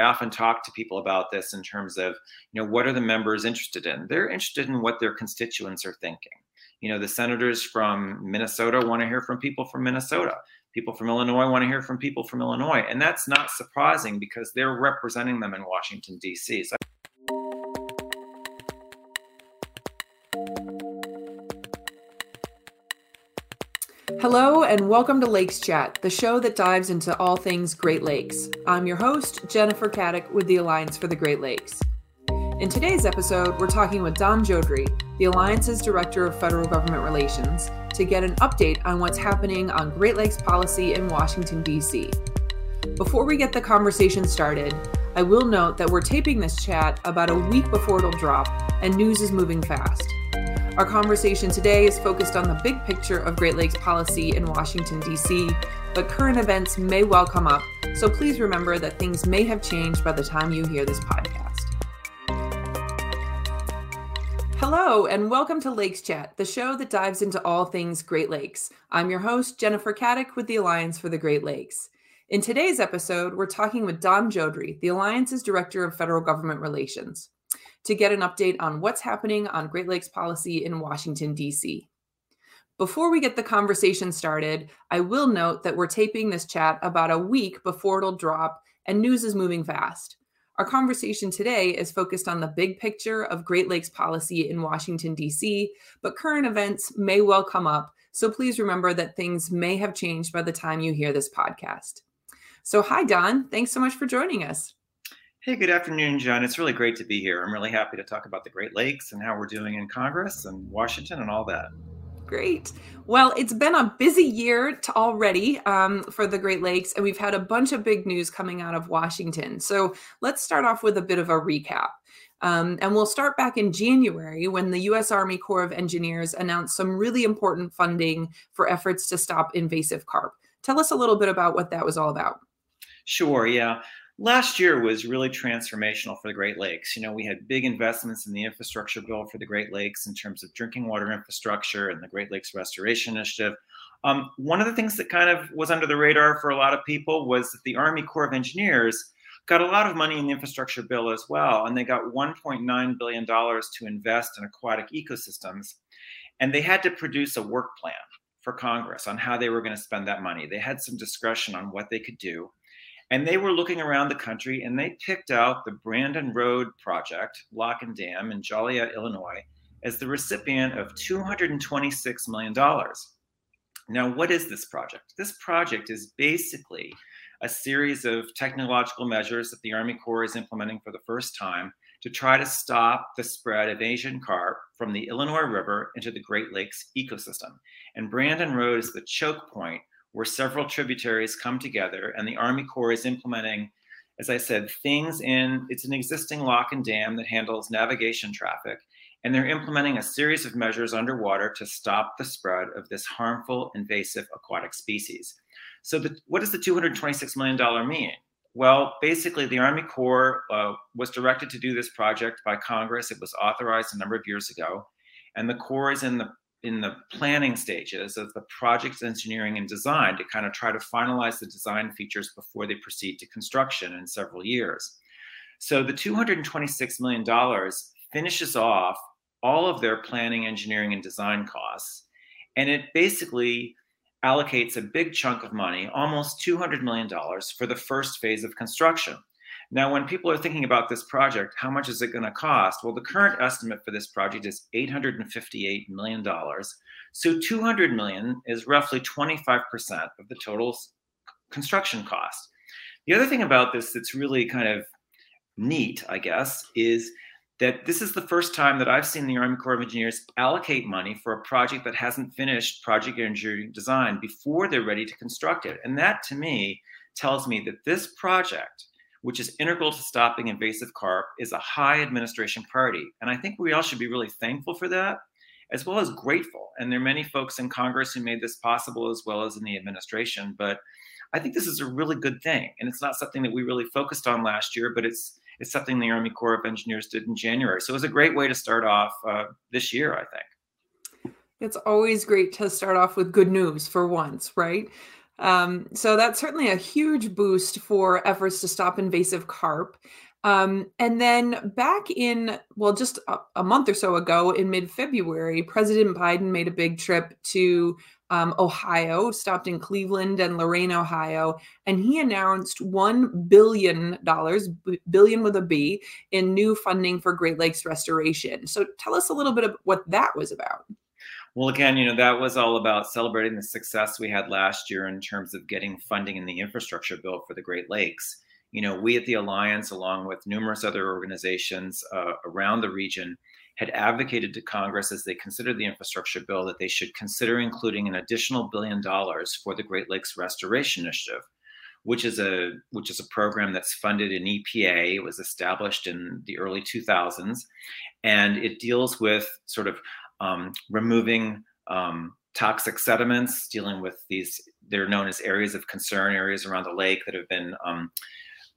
I often talk to people about this in terms of, you know, what are the members interested in? They're interested in what their constituents are thinking. You know, the senators from Minnesota want to hear from people from Minnesota. People from Illinois want to hear from people from Illinois. And that's not surprising because they're representing them in Washington, D.C. So Hello, and welcome to Lakes Chat, the show that dives into all things Great Lakes. I'm your host, Jennifer Caddick with the Alliance for the Great Lakes. In today's episode, we're talking with Don Jodrey, the Alliance's Director of Federal Government Relations, to get an update on what's happening on Great Lakes policy in Washington, D.C. Before we get the conversation started, I will note that we're taping this chat about a week before it'll drop, and news is moving fast. Our conversation today is focused on the big picture of Great Lakes policy in Washington, D.C., but current events may well come up, so please remember that things may have changed by the time you hear this podcast. Hello, and welcome to Lakes Chat, the show that dives into all things Great Lakes. I'm your host, Jennifer Caddick with the Alliance for the Great Lakes. In today's episode, we're talking with Don Jodrey, the Alliance's Director of Federal Government Relations to get an update on what's happening on Great Lakes policy in Washington, D.C. Before we get the conversation started, I will note that we're taping this chat about a week before it'll drop, and news is moving fast. Our conversation today is focused on the big picture of Great Lakes policy in Washington, D.C., but current events may well come up, so please remember that things may have changed by the time you hear this podcast. So, hi, Don. Thanks so much for joining us. Hey, good afternoon, John. It's really great to be here. I'm really happy to talk about the Great Lakes and how we're doing in Congress and Washington and all that. Great. Well, it's been a busy year already um, for the Great Lakes, and we've had a bunch of big news coming out of Washington. So let's start off with a bit of a recap. Um, and we'll start back in January when the U.S. Army Corps of Engineers announced some really important funding for efforts to stop invasive carp. Tell us a little bit about what that was all about. Sure, yeah last year was really transformational for the Great Lakes. You know, we had big investments in the infrastructure bill for the Great Lakes in terms of drinking water infrastructure and the Great Lakes Restoration Initiative. Um, one of the things that kind of was under the radar for a lot of people was that the Army Corps of Engineers got a lot of money in the infrastructure bill as well, and they got $1.9 billion to invest in aquatic ecosystems. And they had to produce a work plan for Congress on how they were going to spend that money. They had some discretion on what they could do. And they were looking around the country and they picked out the Brandon Road Project, Lock and Dam in Joliet, Illinois, as the recipient of $226 million. Now, what is this project? This project is basically a series of technological measures that the Army Corps is implementing for the first time to try to stop the spread of Asian carp from the Illinois River into the Great Lakes ecosystem. And Brandon Road is the choke point where several tributaries come together and the Army Corps is implementing, as I said, things in it's an existing lock and dam that handles navigation traffic. And they're implementing a series of measures underwater to stop the spread of this harmful invasive aquatic species. So, the, what does the $226 million mean? Well, basically, the Army Corps uh, was directed to do this project by Congress. It was authorized a number of years ago. And the Corps is in the in the planning stages of the project's engineering and design to kind of try to finalize the design features before they proceed to construction in several years. So the $226 million finishes off all of their planning, engineering, and design costs. And it basically allocates a big chunk of money, almost $200 million, for the first phase of construction. Now, when people are thinking about this project, how much is it going to cost? Well, the current estimate for this project is $858 million. So 200 million is roughly 25% of the total construction cost. The other thing about this that's really kind of neat, I guess, is that this is the first time that I've seen the Army Corps of Engineers allocate money for a project that hasn't finished project engineering design before they're ready to construct it. And that to me tells me that this project which is integral to stopping invasive carp, is a high administration priority. And I think we all should be really thankful for that, as well as grateful. And there are many folks in Congress who made this possible, as well as in the administration. But I think this is a really good thing. And it's not something that we really focused on last year, but it's it's something the Army Corps of Engineers did in January. So it was a great way to start off uh, this year, I think. It's always great to start off with good news for once, right? Um, so that's certainly a huge boost for efforts to stop invasive carp. Um, and then back in, well, just a, a month or so ago in mid February, President Biden made a big trip to um, Ohio, stopped in Cleveland and Lorain, Ohio, and he announced one billion dollars—billion with a B, in new funding for Great Lakes restoration. So tell us a little bit of what that was about. Well, again, you know, that was all about celebrating the success we had last year in terms of getting funding in the infrastructure bill for the Great Lakes. You know, we at the Alliance, along with numerous other organizations uh, around the region, had advocated to Congress as they considered the infrastructure bill that they should consider including an additional billion dollars for the Great Lakes Restoration Initiative, which is a which is a program that's funded in EPA. It was established in the early 2000s, and it deals with sort of um, removing um, toxic sediments, dealing with these. They're known as areas of concern, areas around the lake that have been um,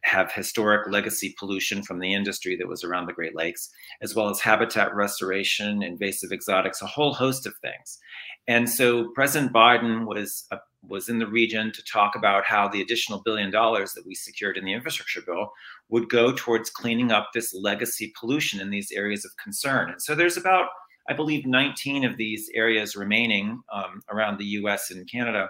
have historic legacy pollution from the industry that was around the Great Lakes, as well as habitat restoration, invasive exotics, a whole host of things. And so President Biden was uh, was in the region to talk about how the additional billion dollars that we secured in the infrastructure bill would go towards cleaning up this legacy pollution in these areas of concern. And so there's about I believe 19 of these areas remaining um, around the US and Canada.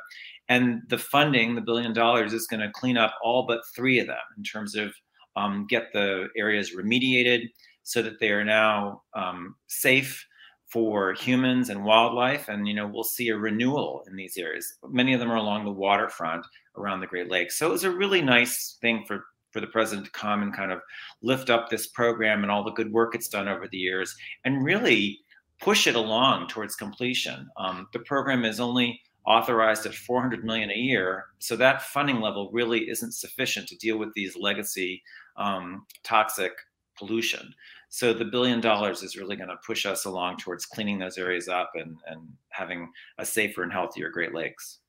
And the funding, the billion dollars, is going to clean up all but three of them in terms of um, get the areas remediated so that they are now um, safe for humans and wildlife. And you know, we'll see a renewal in these areas. Many of them are along the waterfront around the Great Lakes. So it was a really nice thing for for the president to come and kind of lift up this program and all the good work it's done over the years and really push it along towards completion. Um, the program is only authorized at 400 million a year so that funding level really isn't sufficient to deal with these legacy um, toxic pollution so the billion dollars is really going to push us along towards cleaning those areas up and, and having a safer and healthier great lakes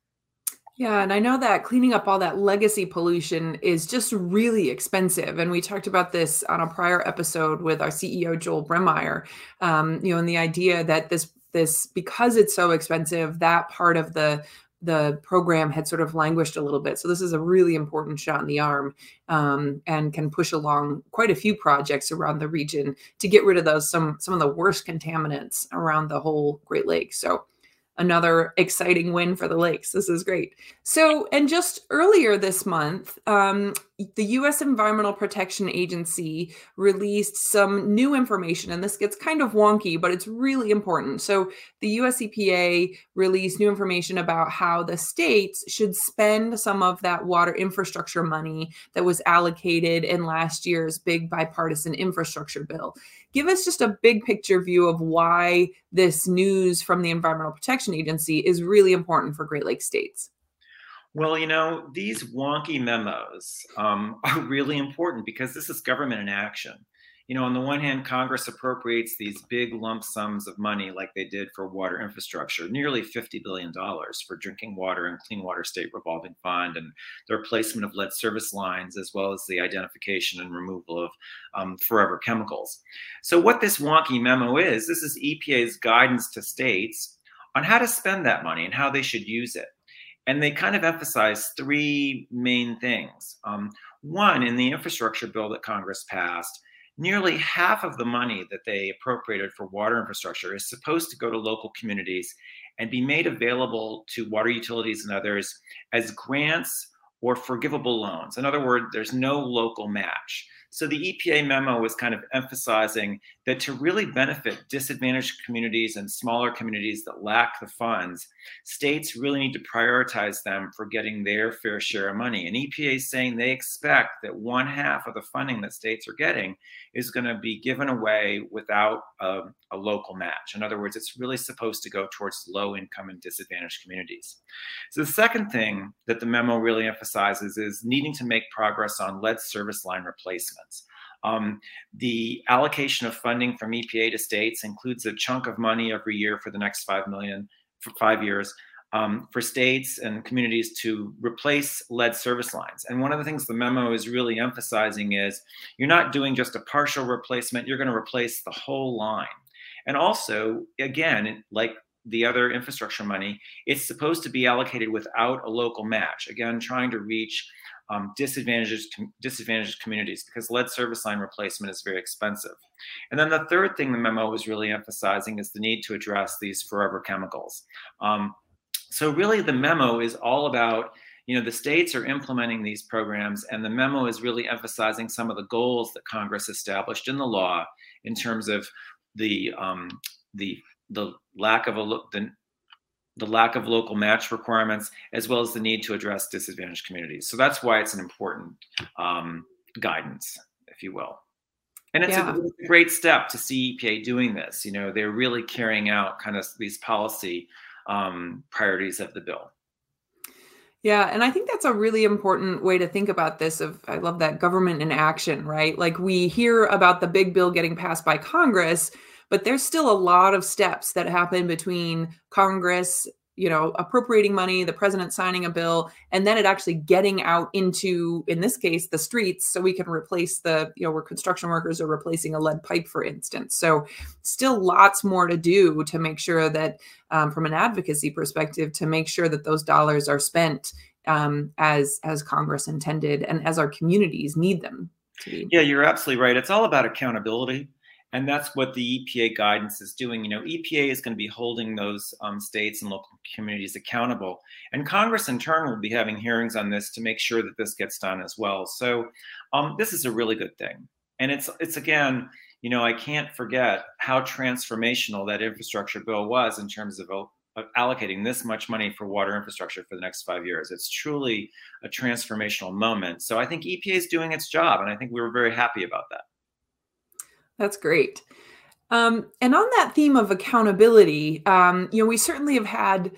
yeah, and I know that cleaning up all that legacy pollution is just really expensive. And we talked about this on a prior episode with our CEO Joel Brammeier. Um, you know, and the idea that this this because it's so expensive, that part of the the program had sort of languished a little bit. So this is a really important shot in the arm um, and can push along quite a few projects around the region to get rid of those some some of the worst contaminants around the whole Great Lakes. So another exciting win for the Lakes. This is great. So, and just earlier this month, um, the U.S. Environmental Protection Agency released some new information, and this gets kind of wonky, but it's really important. So, the U.S. EPA released new information about how the states should spend some of that water infrastructure money that was allocated in last year's big bipartisan infrastructure bill. Give us just a big picture view of why this news from the Environmental Protection Agency is really important for Great Lakes states. Well, you know, these wonky memos um, are really important because this is government in action you know, on the one hand, Congress appropriates these big lump sums of money like they did for water infrastructure, nearly $50 billion for drinking water and clean water state revolving fund and the replacement of lead service lines, as well as the identification and removal of um, forever chemicals. So, what this wonky memo is, this is EPA's guidance to states on how to spend that money and how they should use it. And they kind of emphasize three main things. Um, one, in the infrastructure bill that Congress passed, nearly half of the money that they appropriated for water infrastructure is supposed to go to local communities and be made available to water utilities and others as grants or forgivable loans. In other words, there's no local match. So the EPA memo was kind of emphasizing that to really benefit disadvantaged communities and smaller communities that lack the funds, states really need to prioritize them for getting their fair share of money. And EPA is saying they expect that one half of the funding that states are getting is going to be given away without a, a local match. In other words, it's really supposed to go towards low income and disadvantaged communities. So the second thing that the memo really emphasizes is needing to make progress on lead service line replacements. Um, the allocation of funding from EPA to states includes a chunk of money every year for the next five million for five years um, for states and communities to replace lead service lines. And one of the things the memo is really emphasizing is you're not doing just a partial replacement; you're going to replace the whole line. And also, again, like the other infrastructure money, it's supposed to be allocated without a local match. Again, trying to reach um, disadvantaged disadvantaged communities because lead service line replacement is very expensive. And then the third thing the memo was really emphasizing is the need to address these forever chemicals. Um, so really, the memo is all about you know the states are implementing these programs, and the memo is really emphasizing some of the goals that Congress established in the law in terms of the um, the the lack of a the the lack of local match requirements, as well as the need to address disadvantaged communities. So that's why it's an important um, guidance, if you will. And it's, yeah. a, it's, a, great step to see EPA doing this. You know, they're really carrying out kind of these policy um, priorities of the bill. Yeah, and I think that's a really important way to think about this of I love that government in action, right? Like we hear about the big bill getting passed by Congress, but there's still a lot of steps that happen between Congress, you know, appropriating money, the president signing a bill, and then it actually getting out into, in this case, the streets so we can replace the, you know, where construction workers are replacing a lead pipe, for instance. So still lots more to do to make sure that, um, from an advocacy perspective, to make sure that those dollars are spent um, as as Congress intended and as our communities need them to be. Yeah, you're absolutely right. It's all about accountability and that's what the EPA guidance is doing. You know, EPA is going to be holding those um, states and local communities accountable, and Congress in turn will be having hearings on this to make sure that this gets done as well. So, um, this is a really good thing, and it's it's again, you know, I can't forget how transformational that infrastructure bill was in terms of, of allocating this much money for water infrastructure for the next five years. It's truly a transformational moment. So I think EPA is doing its job, and I think we were very happy about that. That's great. Um, and on that theme of accountability, um, you know, we certainly have had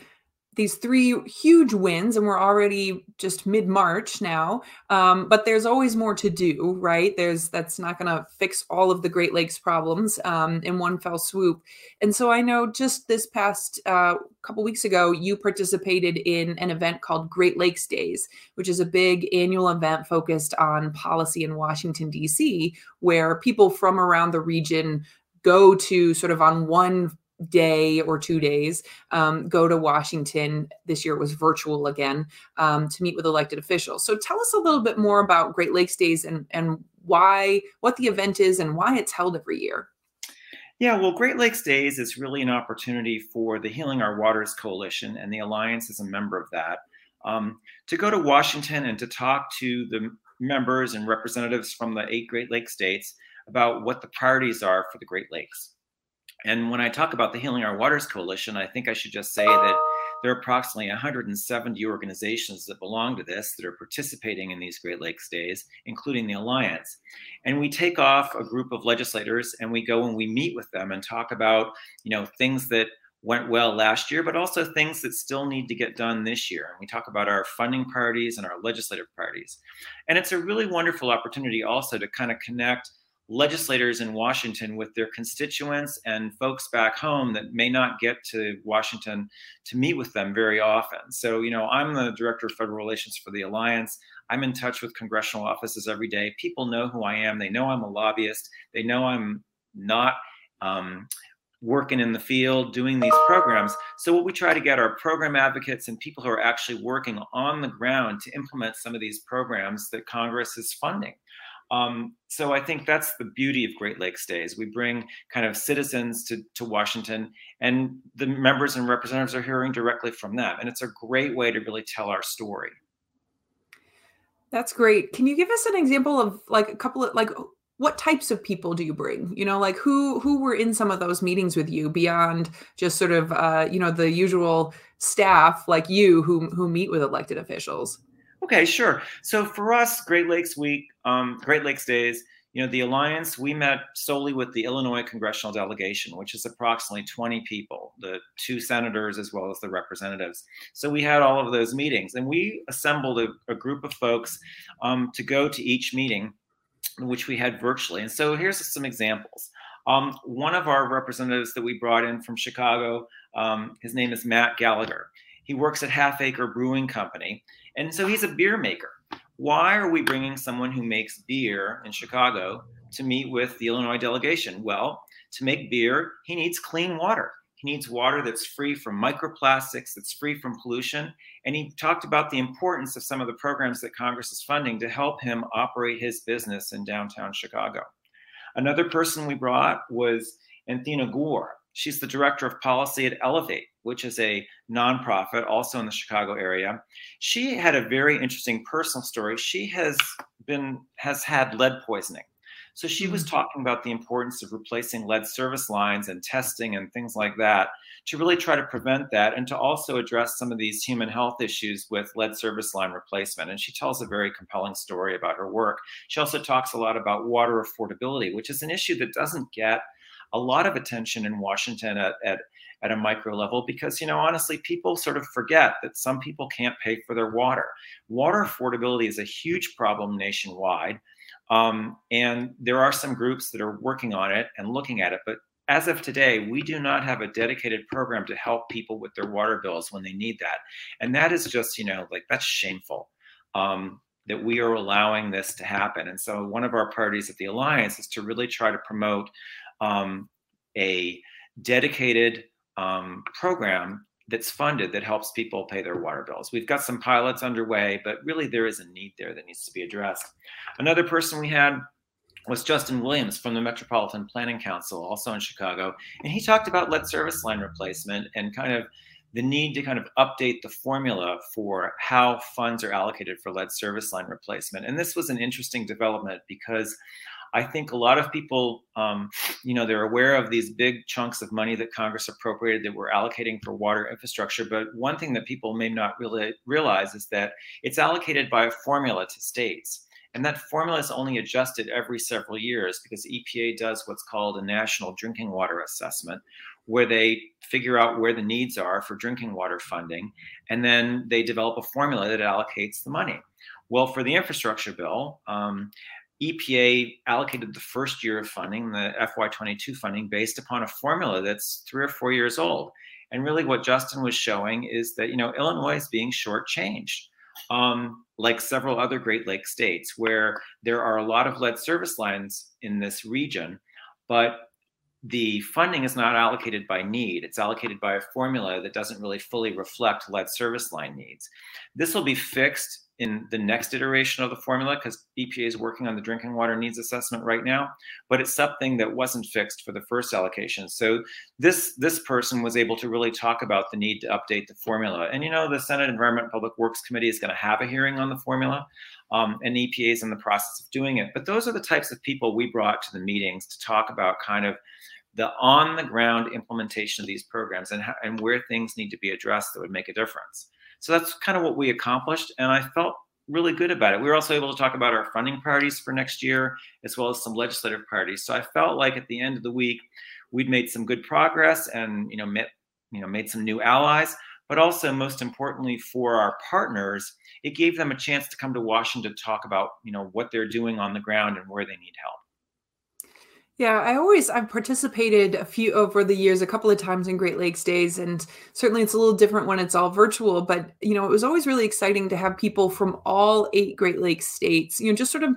these three huge wins and we're already just mid-march now um, but there's always more to do right? There's that's not going to fix all of the great lakes problems um, in one fell swoop. And so i know just this past uh, couple weeks ago you participated in an event called great lakes days which is a big annual event focused on policy in washington d.c where people from around the region go to sort of on one day or two days um, go to Washington. This year it was virtual again um, to meet with elected officials. So tell us a little bit more about Great Lakes Days and and why what the event is and why it's held every year. Yeah, well, Great Lakes Days is really an opportunity for the Healing Our Waters Coalition, and the Alliance is a member of that, um, to go to Washington and to talk to the members and representatives from the eight Great Lakes states about what the priorities are for the Great Lakes. And when I talk about the Healing Our Waters Coalition, I think I should just say that there are approximately 170 organizations that belong to this that are participating in these Great Lakes Days, including the Alliance. And we take off a group of legislators and we go and we meet with them and talk about, you know, things that went well last year, but also things that still need to get done this year. And we talk about our funding priorities and our legislative priorities. And it's a really wonderful opportunity also to kind of connect legislators in Washington with their constituents and folks back home that may not get to Washington to meet with them very often. So, you know, I'm the director of federal relations for the Alliance. I'm in touch with congressional offices every day. People know who I am. They know I'm a lobbyist. They know I'm not um, working in the field doing these programs. So, what we try to get are program advocates and people who are actually working on the ground to implement some of these programs that Congress is funding. Um, so I think that's the beauty of Great Lakes Days. We bring kind of citizens to, to Washington, and the members and representatives are hearing directly from them. And it's a great way to really tell our story. That's great. Can you give us an example of like a couple of like what types of people do you bring you know like who who were in some of those meetings with you beyond just sort of uh you know the usual staff like you who who meet with elected officials Okay, sure. So for us, Great Lakes Week, um, Great Lakes Days, you know, the Alliance, we met solely with the Illinois congressional delegation, which is approximately 20 people, the two senators as well as the representatives. So we had all of those meetings and we assembled a, a group of folks um, to go to each meeting, which we had virtually. And so here's some examples. Um, one of our representatives that we brought in from Chicago, um, his name is Matt Gallagher. He works at Half Acre Brewing Company and so he's a beer maker. Why are we bringing someone who makes beer in Chicago to meet with the Illinois delegation? Well, to make beer, he needs clean water. He needs water that's free from microplastics, that's free from pollution. And he talked about the importance of some of the programs that Congress is funding to help him operate his business in downtown Chicago. Another person we brought was Anthena Gore. She's the director of policy at Elevate, which is a nonprofit also in the Chicago area. She had a very interesting personal story. She has been has had lead poisoning. So she was mm. talking about the importance of replacing lead service lines and testing and things like that to really try to prevent that and to also address some of these human health issues with lead service line replacement. And she tells a very compelling story about her work. She also talks a lot about water affordability, which is an issue that doesn't get a lot of attention in Washington at, at at a micro level because you know honestly people sort of forget that some people can't pay for their water. Water affordability is a huge problem nationwide um, and there are some groups that are working on it and looking at it but as of today we do not have a dedicated program to help people with their water bills when they need that. And that is just you know like that's shameful um, that we are allowing this to happen. And so one of our priorities at the alliance is to really try to promote um, a dedicated um, program that's funded that helps people pay their water bills. We've got some pilots underway, but really there is a need there that needs to be addressed. Another person we had was Justin Williams from the Metropolitan Planning Council, also in Chicago. And he talked about lead service line replacement and kind of the need to kind of update the formula for how funds are allocated for lead service line replacement. And this was an interesting development because I think a lot of people, um, you know, they're aware of these big chunks of money that Congress appropriated that we're allocating for water infrastructure. But one thing that people may not really realize is that it's allocated by a formula to states. And that formula is only adjusted every several years because EPA does what's called a national drinking water assessment, where they figure out where the needs are for drinking water funding. And then they develop a formula that allocates the money. Well, for the infrastructure bill, um, EPA allocated the first year of funding, the FY22 funding, based upon a formula that's three or four years old. And really, what Justin was showing is that you know Illinois is being shortchanged, um, like several other Great Lakes states, where there are a lot of lead service lines in this region, but the funding is not allocated by need. It's allocated by a formula that doesn't really fully reflect lead service line needs. This will be fixed in the next iteration of the formula because EPA is working on the drinking water needs assessment right now, but it's something that wasn't fixed for the first allocation. So this this person was able to really talk about the need to update the formula. And you know, the Senate Environment Public Works Committee is going to have a hearing on the formula, um, and EPA is in the process of doing it. But those are the types of people we brought to the meetings to talk about kind of the on the ground implementation of these programs and, how, and where things need to be addressed that would make a difference. So that's kind of what we accomplished. And I felt really good about it. We were also able to talk about our funding priorities for next year, as well as some legislative priorities. So I felt like at the end of the week, we'd made some good progress and you know met you know made some new allies. But also, most importantly, for our partners, it gave them a chance to come to Washington to talk about you know what they're doing on the ground and where they need help. Yeah, I always I've participated a few over the years a couple of times in Great Lakes Days and certainly it's a little different when it's all virtual, but you know, it was always really exciting to have people from all eight Great Lakes states, you know, just sort of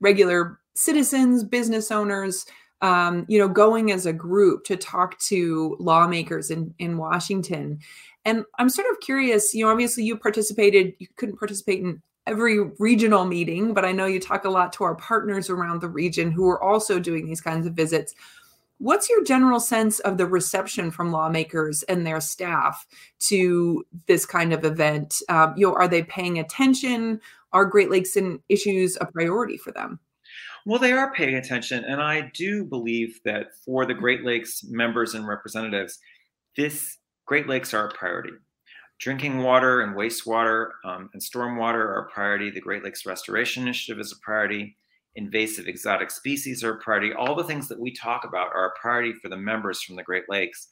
regular citizens, business owners, um, you know, going as a group to talk to lawmakers in in Washington. And I'm sort of curious, you know, obviously you participated, you couldn't participate in every regional meeting, but I know you talk a lot to our partners around the region who are also doing these kinds of visits. What's your general sense of the reception from lawmakers and their staff to this kind of event? Um, you know, are they paying attention? Are Great Lakes and issues a priority for them? Well, they are paying attention, and I do believe that for the Great Lakes members and representatives, this Great Lakes are a priority. Drinking water and wastewater um, and stormwater are a priority. The Great Lakes Restoration Initiative is a priority. Invasive exotic species are a priority. All the things that we talk about are a priority for the members from the Great Lakes.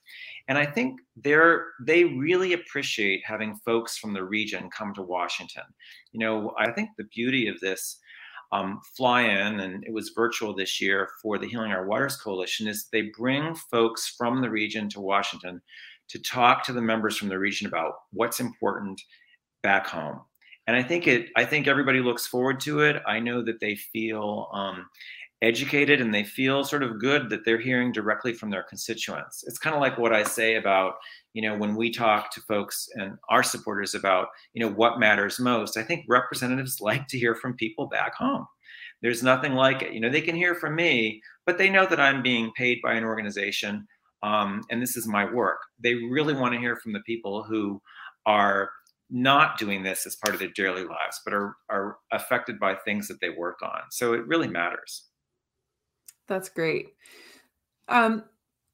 And I think they're they really appreciate having folks from the region come to Washington. You know, I think the beauty of this um, fly in, and it was virtual this year for the Healing Our Waters Coalition, is they bring folks from the region to Washington to talk to the members from the region about what's important back home. And I think it. I think everybody looks forward to it. I know that they feel um, educated and they feel sort of good that they're hearing directly from their constituents. It's kind of like what I say about, you know, when we talk to folks and our supporters about, you know, what matters most. I think representatives like to hear from people back home. There's nothing like it. You know, they can hear from me, but they know that I'm being paid by an organization um, and this is my work. They really want to hear from the people who are not doing this as part of their daily lives, but are, are affected by things that they work on. So it really matters. That's great. Um,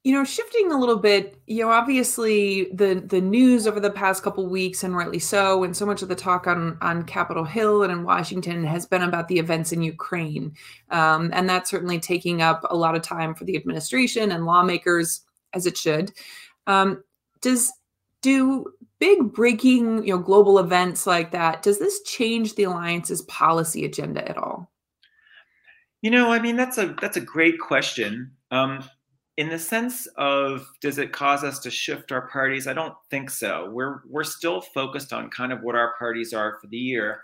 you know, shifting a little bit, you know, obviously the the news over the past couple weeks, and rightly so, and so much of the talk on on Capitol Hill and in Washington has been about the events in Ukraine, um, and that's certainly taking up a lot of time for the administration and lawmakers, as it should. Um, does do big breaking, you know, global events like that? Does this change the alliance's policy agenda at all? You know, I mean, that's a that's a great question. Um, in the sense of does it cause us to shift our parties? I don't think so. We're we're still focused on kind of what our parties are for the year.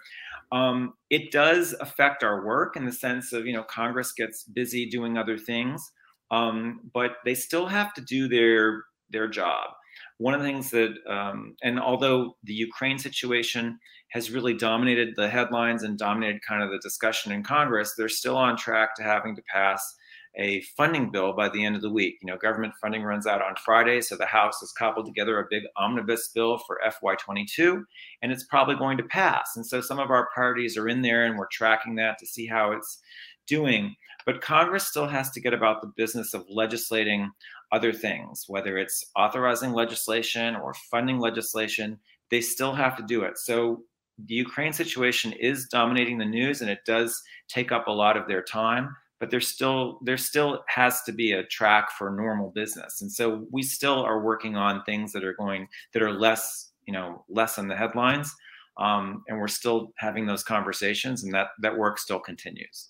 Um, it does affect our work in the sense of you know Congress gets busy doing other things, um, but they still have to do their their job. One of the things that, um, and although the Ukraine situation has really dominated the headlines and dominated kind of the discussion in Congress, they're still on track to having to pass a funding bill by the end of the week. You know, government funding runs out on Friday, so the House has cobbled together a big omnibus bill for FY22, and it's probably going to pass. And so some of our parties are in there, and we're tracking that to see how it's doing. But Congress still has to get about the business of legislating other things, whether it's authorizing legislation or funding legislation. They still have to do it. So the Ukraine situation is dominating the news and it does take up a lot of their time but there's still there still has to be a track for normal business and so we still are working on things that are going that are less you know less in the headlines um, and we're still having those conversations and that that work still continues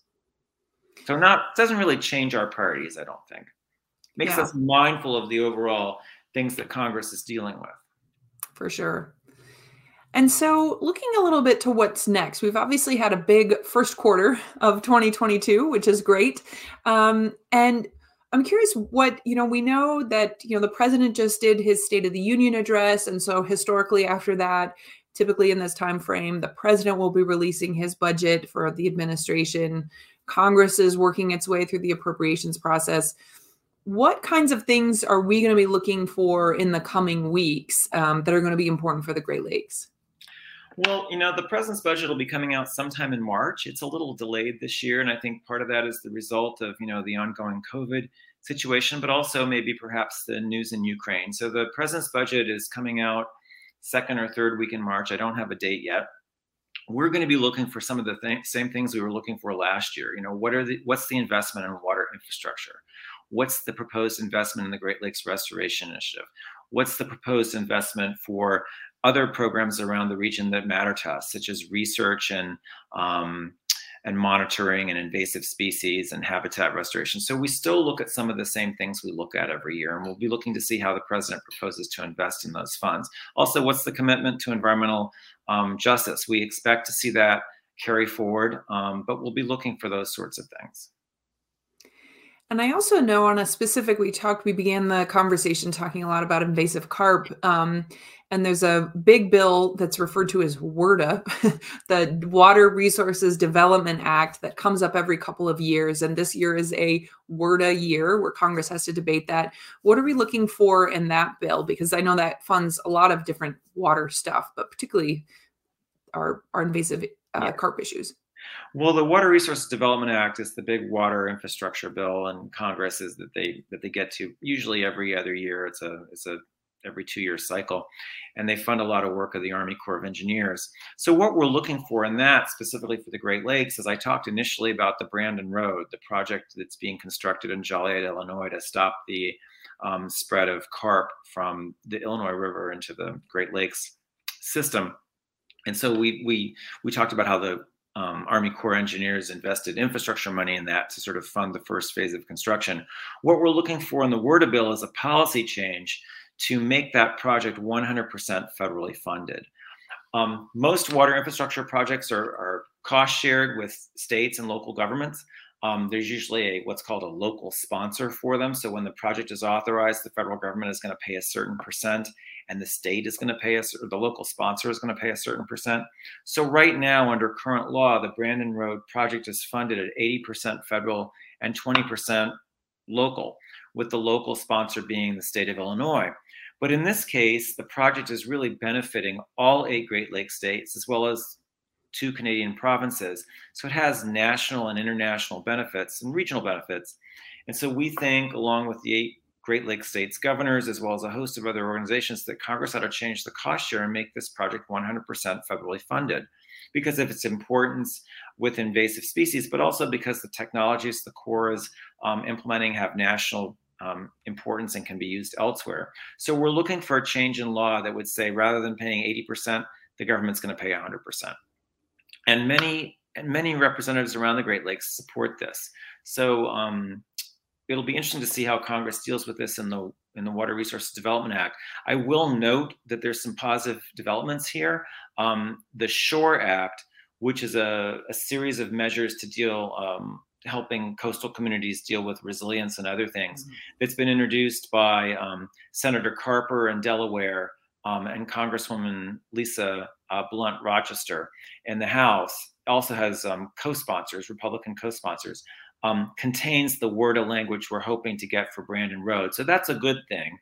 so not doesn't really change our priorities i don't think makes yeah. us mindful of the overall things that congress is dealing with for sure and so, looking a little bit to what's next, we've obviously had a big first quarter of 2022, which is great. Um, and I'm curious what, you know, we know that, you know, the president just did his State of the Union address. And so, historically, after that, typically in this time frame, the president will be releasing his budget for the administration. Congress is working its way through the appropriations process what kinds of things are we going to be looking for in the coming weeks um, that are going to be important for the Great Lakes? Well, you know, the president's budget will be coming out sometime in March. It's a little delayed this year, and I think part of that is the result of you know the ongoing COVID situation, but also maybe perhaps the news in Ukraine. So the president's budget is coming out second or third week in March. I don't have a date yet. We're going to be looking for some of the th- same things we were looking for last year. You know, what are the what's the investment in water infrastructure? What's the proposed investment in the Great Lakes Restoration Initiative? What's the proposed investment for other programs around the region that matter to us, such as research and um, and monitoring and invasive species and habitat restoration. So we still look at some of the same things we look at every year, and we'll be looking to see how the president proposes to invest in those funds. Also, what's the commitment to environmental um, justice? We expect to see that carry forward, um, but we'll be looking for those sorts of things. And I also know on a specific, we talked, we began the conversation talking a lot about invasive carp. Um, and there's a big bill that's referred to as WRDA, the Water Resources Development Act, that comes up every couple of years. And this year is a WRDA year where Congress has to debate that. What are we looking for in that bill? Because I know that funds a lot of different water stuff, but particularly our, our invasive uh, yeah. carp issues. Well, the Water Resources Development Act is the big water infrastructure bill, and Congress is that they that they get to usually every other year. It's a it's a every two year cycle, and they fund a lot of work of the Army Corps of Engineers. So what we're looking for in that, specifically for the Great Lakes, is I talked initially about the Brandon Road, the project that's being constructed in Joliet, Illinois, to stop the um, spread of carp from the Illinois River into the Great Lakes system. And so we we we talked about how the um, Army Corps engineers invested infrastructure money in that to sort of fund the first phase of construction. What we're looking for in the WRDA bill is a policy change to make that project 100% federally funded. Um, most water infrastructure projects are, are, cost shared with states and local governments. Um, there's usually a what's called a local sponsor for them. So when the project is authorized, the federal government is going to pay a certain percent, and the state is going to pay us, or the local sponsor is going to pay a certain percent. So right now, under current law, the Brandon Road project is funded at 80% federal and 20% local, with the local sponsor being the state of Illinois. But in this case, the project is really benefiting all eight Great Lakes states as well as two Canadian provinces. So it has national and international benefits and regional benefits. And so we think, along with the eight Great Lakes states governors, as well as a host of other organizations, that Congress ought to change the cost share and make this project 100% federally funded because of its importance with invasive species, but also because the technologies the Corps is um, implementing have national um, importance and can be used elsewhere. So we're looking for a change in law that would say rather than paying 80%, the government's going to pay 100%. And many and many representatives around the Great Lakes support this. So um, it'll be interesting to see how Congress deals with this in the in the Water Resources Development Act. I will note that there's some positive developments here. Um, the Shore Act, which is a, a series of measures to deal um, helping coastal communities deal with resilience and other things. Mm-hmm. It's been introduced by um, Senator Carper in Delaware um, and Congresswoman Lisa uh, Blunt Rochester in the House. Also has um, co-sponsors, Republican co-sponsors. Um, contains the word of language we're hoping to get for Brandon Road. So that's a good thing.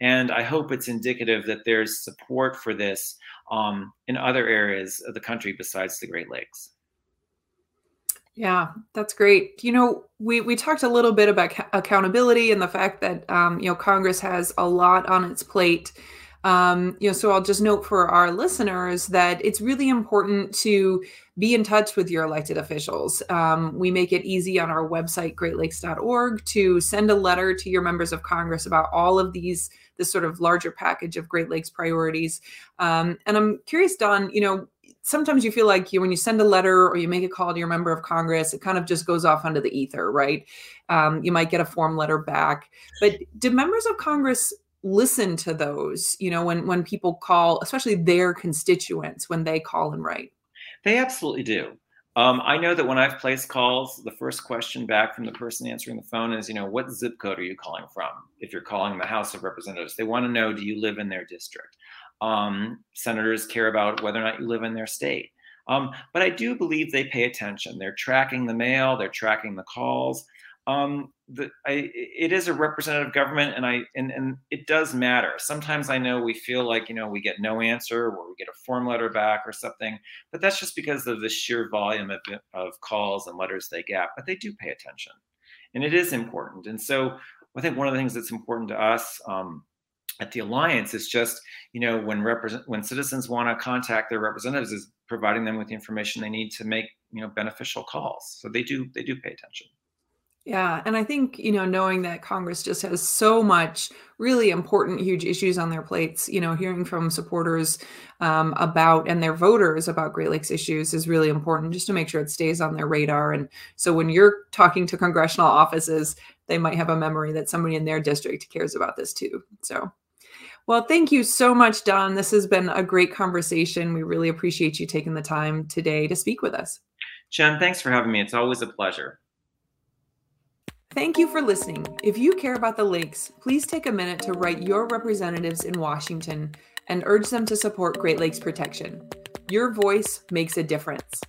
And I hope it's indicative that there's support for this um, in other areas of the country besides the Great Lakes. Yeah, that's great. You know, we we talked a little bit about accountability and the fact that um, you know Congress has a lot on its plate. Um, you know, so I'll just note for our listeners that it's really important to be in touch with your elected officials. Um, we make it easy on our website, greatlakes.org, to send a letter to your members of Congress about all of these, this sort of larger package of Great Lakes priorities. Um, and I'm curious, Don, you know, sometimes you feel like you when you send a letter or you make a call to your member of congress it kind of just goes off into the ether right um, you might get a form letter back but do members of congress listen to those you know when when people call especially their constituents when they call and write they absolutely do um, i know that when i've placed calls the first question back from the person answering the phone is you know what zip code are you calling from if you're calling the house of representatives they want to know do you live in their district um, senators care about whether or not you live in their state. Um, but I do believe they pay attention. They're tracking the mail, they're tracking the calls. Um, the, I, it is a representative government, and I and, and it does matter. Sometimes I know we feel like you know we get no answer, or we get a form letter back or something, but that's just because of the sheer volume of, of calls and letters they get. But they do pay attention, and it is important. And so I think one of the things that's important to us um, at the alliance is just you know when represent when citizens want to contact their representatives is providing them with the information they need to make you know beneficial calls so they do they do pay attention yeah and i think you know knowing that congress just has so much really important huge issues on their plates you know hearing from supporters um, about and their voters about great lakes issues is really important just to make sure it stays on their radar and so when you're talking to congressional offices they might have a memory that somebody in their district cares about this too so well, thank you so much, Don. This has been a great conversation. We really appreciate you taking the time today to speak with us. Jen, thanks for having me. It's always a pleasure. Thank you for listening. If you care about the lakes, please take a minute to write your representatives in Washington and urge them to support Great Lakes protection. Your voice makes a difference.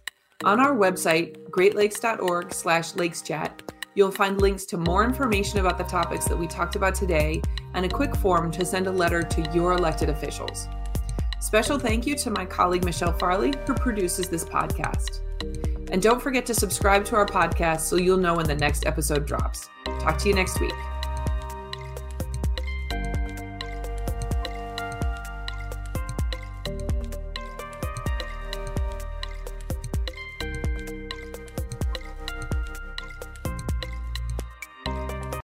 On our website, greatlakes.org/lakeschat, You'll find links to more information about the topics that we talked about today and a quick form to send a letter to your elected officials. Special thank you to my colleague Michelle Farley, who produces this podcast. And don't forget to subscribe to our podcast so you'll know when the next episode drops. Talk to you next week.